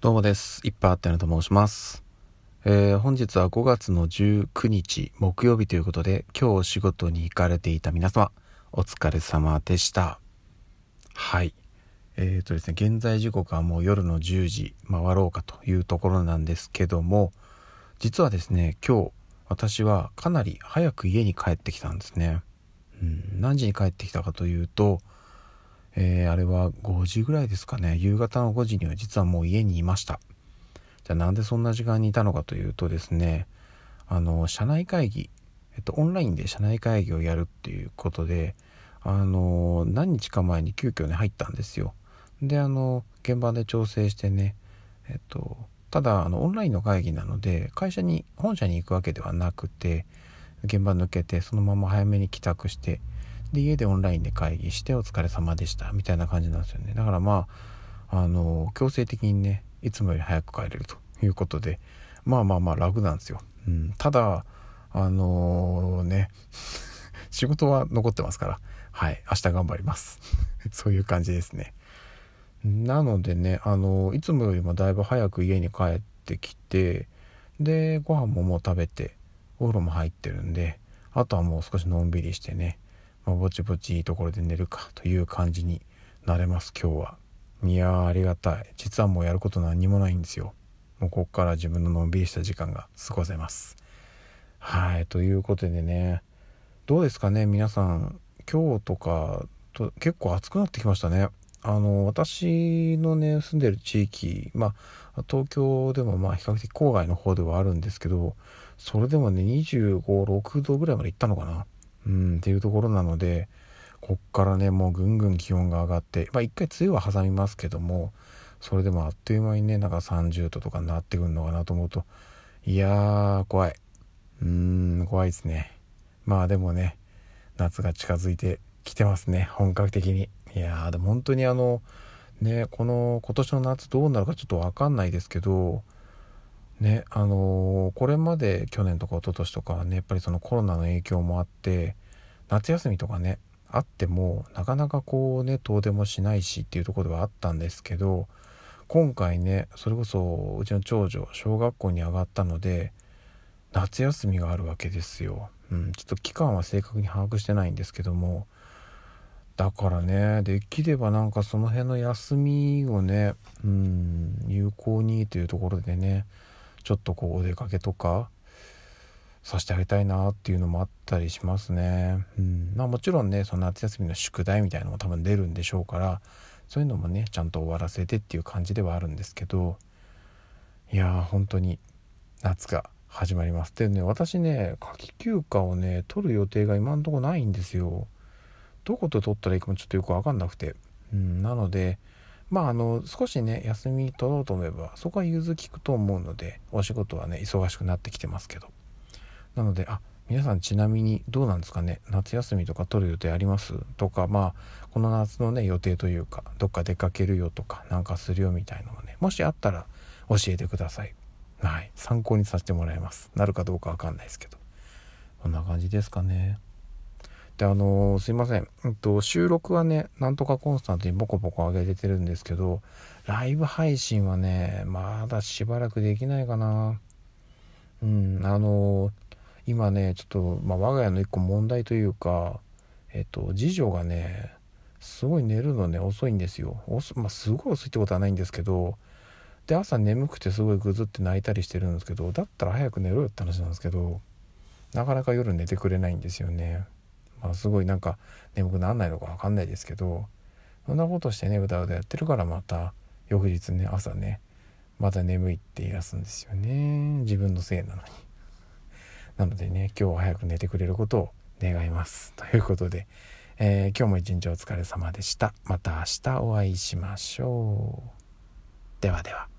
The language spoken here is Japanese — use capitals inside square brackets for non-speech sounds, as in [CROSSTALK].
どうもです。いっぱいあったのと申します。えー、本日は5月の19日木曜日ということで、今日お仕事に行かれていた皆様、お疲れ様でした。はい。えーとですね、現在時刻はもう夜の10時回ろうかというところなんですけども、実はですね、今日私はかなり早く家に帰ってきたんですね。うん、何時に帰ってきたかというと、えー、あれは5時ぐらいですかね。夕方の5時には実はもう家にいました。じゃあなんでそんな時間にいたのかというとですねあの社内会議、えっと、オンラインで社内会議をやるっていうことであの何日か前に急遽ね入ったんですよ。であの現場で調整してねえっとただあのオンラインの会議なので会社に本社に行くわけではなくて現場抜けてそのまま早めに帰宅してで家でオンラインで会議してお疲れ様でしたみたいな感じなんですよね。だからまああの強制的にねいつもより早く帰れるということでまあまあまあ楽なんですよ、うん、ただあのー、ね [LAUGHS] 仕事は残ってますからはい明日頑張ります。[LAUGHS] そういう感じですね。なのでねあのいつもよりもだいぶ早く家に帰ってきてでご飯ももう食べてお風呂も入ってるんであとはもう少しのんびりしてねまあ、ぼちぼちいいところで寝るかという感じになれます今日は。いやーありがたい。実はもうやること何にもないんですよ。もうこっから自分ののんびりした時間が過ごせます。はいということでね。どうですかね皆さん。今日とかと結構暑くなってきましたね。あの私のね住んでる地域まあ東京でもまあ比較的郊外の方ではあるんですけどそれでもね2 5 6度ぐらいまで行ったのかな。うんっていうところなのでこっからねもうぐんぐん気温が上がってまあ一回梅雨は挟みますけどもそれでもあっという間にねなんか30度とかになってくるのかなと思うといやー怖い。うーん怖いですね。まあでもね夏が近づいてきてますね本格的に。いやーでも本当にあのねこの今年の夏どうなるかちょっと分かんないですけどねあのー、これまで去年とか一昨年とかはねやっぱりそのコロナの影響もあって夏休みとかねあってもなかなかこうね遠出もしないしっていうところではあったんですけど今回ねそれこそうちの長女小学校に上がったので夏休みがあるわけですよ、うん、ちょっと期間は正確に把握してないんですけども。だからねできればなんかその辺の休みをねうん有効にというところでねちょっとこうお出かけとかさせてあげたいなっていうのもあったりしますね。うん、まあもちろんねその夏休みの宿題みたいのも多分出るんでしょうからそういうのもねちゃんと終わらせてっていう感じではあるんですけどいやー本当に夏が始まります。でね私ね夏季休暇をね取る予定が今んとこないんですよ。どこと取ったらいいかもちょっとよく分かんなくて。うん、なのでまああの少しね休み取ろうと思えばそこは融通きくと思うのでお仕事はね忙しくなってきてますけどなのであ皆さんちなみにどうなんですかね？夏休みとか取る予定あります？とかまあこの夏のね予定というかどっか出かけるよとかなんかするよみたいなのをねもしあったら教えてください。はい。参考にさせてもらいます。なるかどうかわかんないですけど。こんな感じですかね。で、あのー、すいません。えっと、収録はね、なんとかコンスタントにボコボコ上げれてるんですけど、ライブ配信はね、まだしばらくできないかな。うん、あのー、今ね、ちょっと、まあ、我が家の一個問題というか、えっと、次女がね、すごい寝るのね、遅いんですよ。まあ、すごい遅いってことはないんですけど、で、朝眠くてすごいぐずって泣いたりしてるんですけど、だったら早く寝ろよって話なんですけど、なかなか夜寝てくれないんですよね。まあ、すごいなんか眠くならないのか分かんないですけどそんなことしてねうだうだやってるからまた翌日ね朝ねまた眠いって言い出すんですよね自分のせいなのに。なのでね今日は早く寝てくれることを願います。[LAUGHS] ということで、えー、今日も一日お疲れ様でした。また明日お会いしましょう。ではでは。